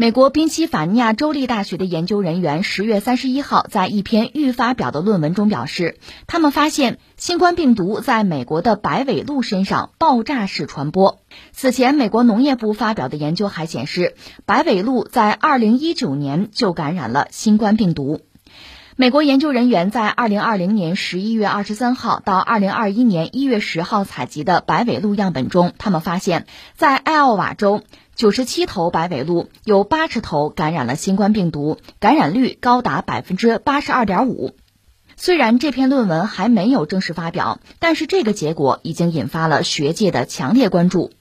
美国宾夕法尼亚州立大学的研究人员十月三十一号在一篇预发表的论文中表示，他们发现新冠病毒在美国的白尾鹿身上爆炸式传播。此前，美国农业部发表的研究还显示，白尾鹿在二零一九年就感染了新冠病毒。美国研究人员在二零二零年十一月二十三号到二零二一年一月十号采集的白尾鹿样本中，他们发现，在艾奥瓦州。九十七头白尾鹿有八十头感染了新冠病毒，感染率高达百分之八十二点五。虽然这篇论文还没有正式发表，但是这个结果已经引发了学界的强烈关注。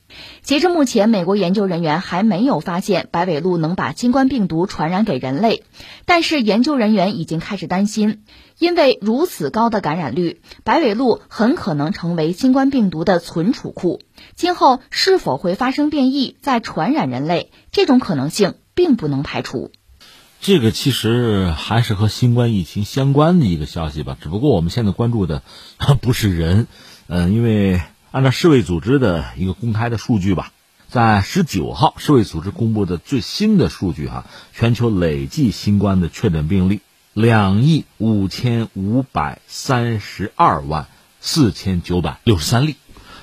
截至目前，美国研究人员还没有发现白尾鹿能把新冠病毒传染给人类，但是研究人员已经开始担心，因为如此高的感染率，白尾鹿很可能成为新冠病毒的存储库。今后是否会发生变异再传染人类，这种可能性并不能排除。这个其实还是和新冠疫情相关的一个消息吧，只不过我们现在关注的 不是人，嗯，因为按照世卫组织的一个公开的数据吧，在十九号世卫组织公布的最新的数据哈，全球累计新冠的确诊病例两亿五千五百三十二万四千九百六十三例。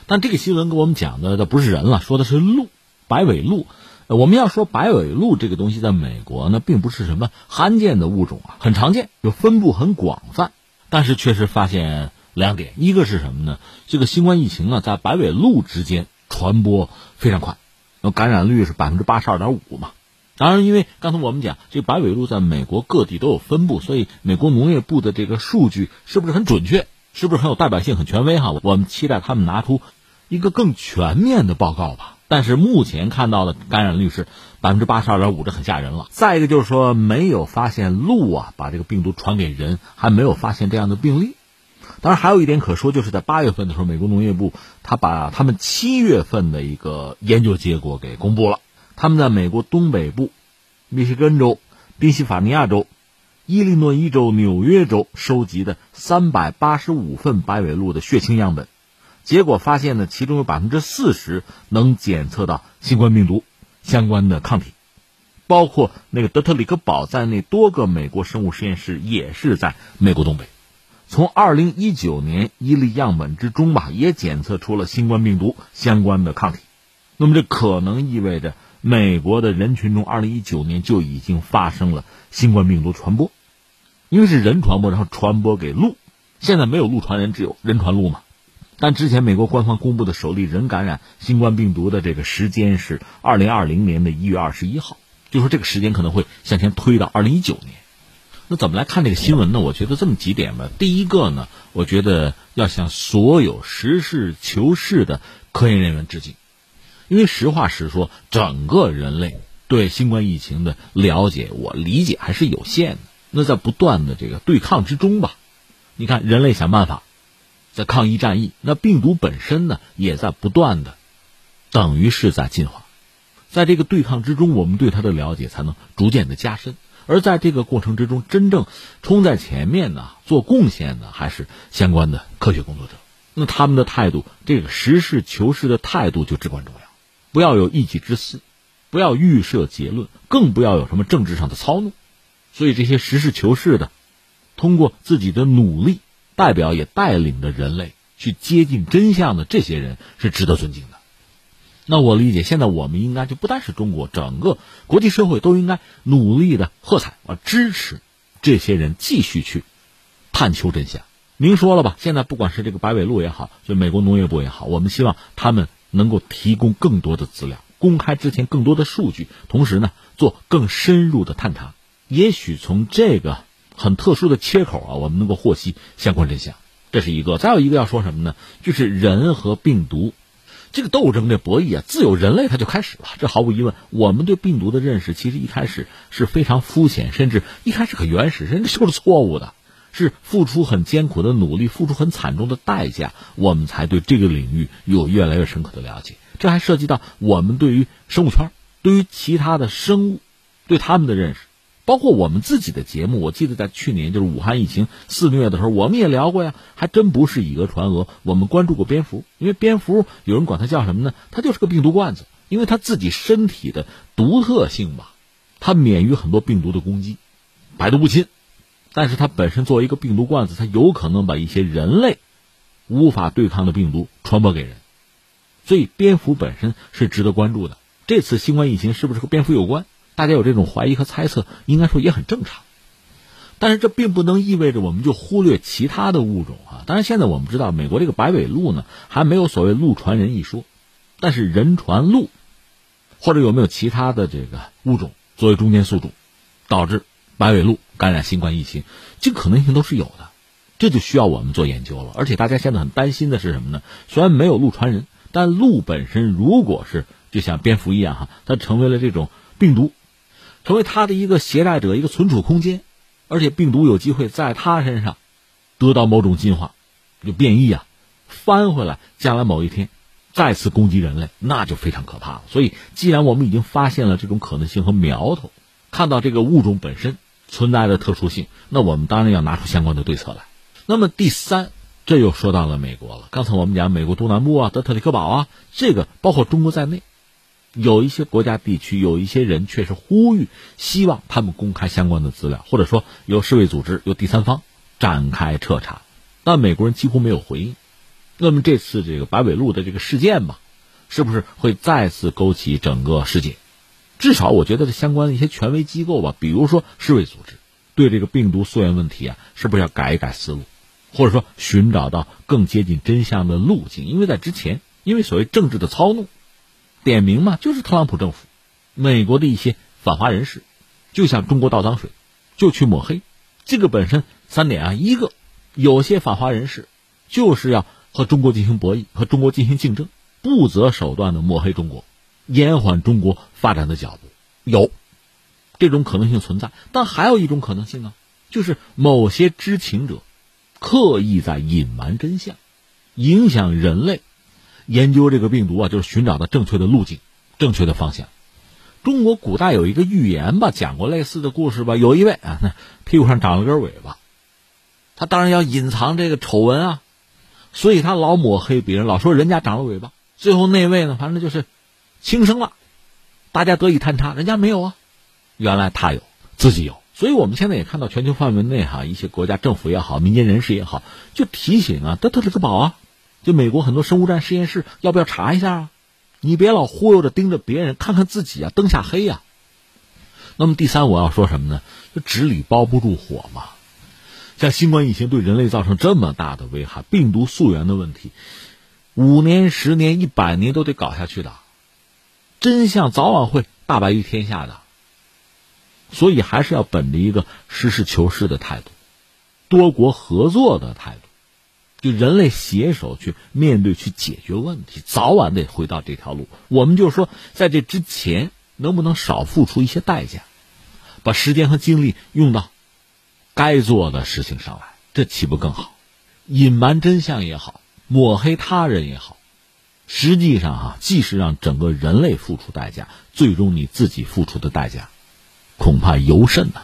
但这个新闻给我们讲的，的不是人了，说的是鹿，白尾鹿。我们要说白尾鹿这个东西，在美国呢，并不是什么罕见的物种啊，很常见，就分布很广泛。但是确实发现两点，一个是什么呢？这个新冠疫情啊，在白尾鹿之间传播非常快，感染率是百分之八十二点五嘛。当然，因为刚才我们讲，这白尾鹿在美国各地都有分布，所以美国农业部的这个数据是不是很准确？是不是很有代表性、很权威？哈，我们期待他们拿出。一个更全面的报告吧，但是目前看到的感染率是百分之八十二点五，这很吓人了。再一个就是说，没有发现鹿啊把这个病毒传给人，还没有发现这样的病例。当然，还有一点可说，就是在八月份的时候，美国农业部他把他们七月份的一个研究结果给公布了。他们在美国东北部、密歇根州、宾夕法尼亚州、伊利诺伊州、纽约州收集的三百八十五份白尾鹿的血清样本。结果发现呢，其中有百分之四十能检测到新冠病毒相关的抗体，包括那个德特里克堡在内多个美国生物实验室也是在美国东北。从二零一九年一例样本之中吧，也检测出了新冠病毒相关的抗体。那么这可能意味着美国的人群中，二零一九年就已经发生了新冠病毒传播，因为是人传播，然后传播给鹿。现在没有鹿传人，只有人传鹿嘛。但之前美国官方公布的首例人感染新冠病毒的这个时间是二零二零年的一月二十一号，就说这个时间可能会向前推到二零一九年。那怎么来看这个新闻呢？我觉得这么几点吧。第一个呢，我觉得要向所有实事求是的科研人员致敬，因为实话实说，整个人类对新冠疫情的了解，我理解还是有限的。那在不断的这个对抗之中吧，你看人类想办法。在抗疫战役，那病毒本身呢，也在不断的，等于是在进化，在这个对抗之中，我们对它的了解才能逐渐的加深。而在这个过程之中，真正冲在前面呢，做贡献的还是相关的科学工作者。那他们的态度，这个实事求是的态度就至关重要，不要有一己之私，不要预设结论，更不要有什么政治上的操弄。所以这些实事求是的，通过自己的努力。代表也带领着人类去接近真相的这些人是值得尊敬的。那我理解，现在我们应该就不单是中国，整个国际社会都应该努力的喝彩啊，支持这些人继续去探求真相。明说了吧，现在不管是这个白尾鹿也好，就美国农业部也好，我们希望他们能够提供更多的资料，公开之前更多的数据，同时呢做更深入的探查。也许从这个。很特殊的切口啊，我们能够获悉相关真相，这是一个。再有一个要说什么呢？就是人和病毒这个斗争、这博弈啊，自有人类它就开始了。这毫无疑问，我们对病毒的认识其实一开始是非常肤浅，甚至一开始很原始，甚至就是错误的，是付出很艰苦的努力，付出很惨重的代价，我们才对这个领域有越来越深刻的了解。这还涉及到我们对于生物圈、对于其他的生物对他们的认识。包括我们自己的节目，我记得在去年就是武汉疫情肆虐的时候，我们也聊过呀，还真不是以讹传讹。我们关注过蝙蝠，因为蝙蝠有人管它叫什么呢？它就是个病毒罐子，因为它自己身体的独特性吧，它免于很多病毒的攻击，百毒不侵。但是它本身作为一个病毒罐子，它有可能把一些人类无法对抗的病毒传播给人。所以蝙蝠本身是值得关注的。这次新冠疫情是不是和蝙蝠有关？大家有这种怀疑和猜测，应该说也很正常。但是这并不能意味着我们就忽略其他的物种啊。当然，现在我们知道美国这个白尾鹿呢，还没有所谓“鹿传人”一说，但是人传鹿，或者有没有其他的这个物种作为中间宿主，导致白尾鹿感染新冠疫情，这个可能性都是有的。这就需要我们做研究了。而且大家现在很担心的是什么呢？虽然没有“鹿传人”，但鹿本身如果是就像蝙蝠一样哈，它成为了这种病毒，成为它的一个携带者、一个存储空间。而且病毒有机会在它身上得到某种进化，就变异啊，翻回来，将来某一天再次攻击人类，那就非常可怕了。所以，既然我们已经发现了这种可能性和苗头，看到这个物种本身存在的特殊性，那我们当然要拿出相关的对策来。那么第三，这又说到了美国了。刚才我们讲美国东南部啊，德特里克堡啊，这个包括中国在内。有一些国家地区，有一些人却是呼吁，希望他们公开相关的资料，或者说由世卫组织、由第三方展开彻查。但美国人几乎没有回应。那么这次这个白尾鹿的这个事件吧，是不是会再次勾起整个世界？至少我觉得这相关的一些权威机构吧，比如说世卫组织，对这个病毒溯源问题啊，是不是要改一改思路，或者说寻找到更接近真相的路径？因为在之前，因为所谓政治的操弄。点名嘛，就是特朗普政府，美国的一些反华人士，就像中国倒脏水，就去抹黑。这个本身三点啊，一个有些反华人士就是要和中国进行博弈，和中国进行竞争，不择手段的抹黑中国，延缓中国发展的脚步，有这种可能性存在。但还有一种可能性啊，就是某些知情者刻意在隐瞒真相，影响人类。研究这个病毒啊，就是寻找到正确的路径、正确的方向。中国古代有一个寓言吧，讲过类似的故事吧。有一位啊，那屁股上长了根尾巴，他当然要隐藏这个丑闻啊，所以他老抹黑别人，老说人家长了尾巴。最后那位呢，反正就是轻生了，大家得以探查，人家没有啊，原来他有，自己有。所以我们现在也看到全球范围内哈，一些国家政府也好，民间人士也好，就提醒啊，德特里克堡啊。就美国很多生物战实验室，要不要查一下啊？你别老忽悠着盯着别人，看看自己啊，灯下黑呀。那么第三，我要说什么呢？就纸里包不住火嘛。像新冠疫情对人类造成这么大的危害，病毒溯源的问题，五年、十年、一百年都得搞下去的，真相早晚会大白于天下的。所以还是要本着一个实事求是的态度，多国合作的态度。就人类携手去面对、去解决问题，早晚得回到这条路。我们就说，在这之前，能不能少付出一些代价，把时间和精力用到该做的事情上来，这岂不更好？隐瞒真相也好，抹黑他人也好，实际上啊，既是让整个人类付出代价，最终你自己付出的代价，恐怕尤甚呐。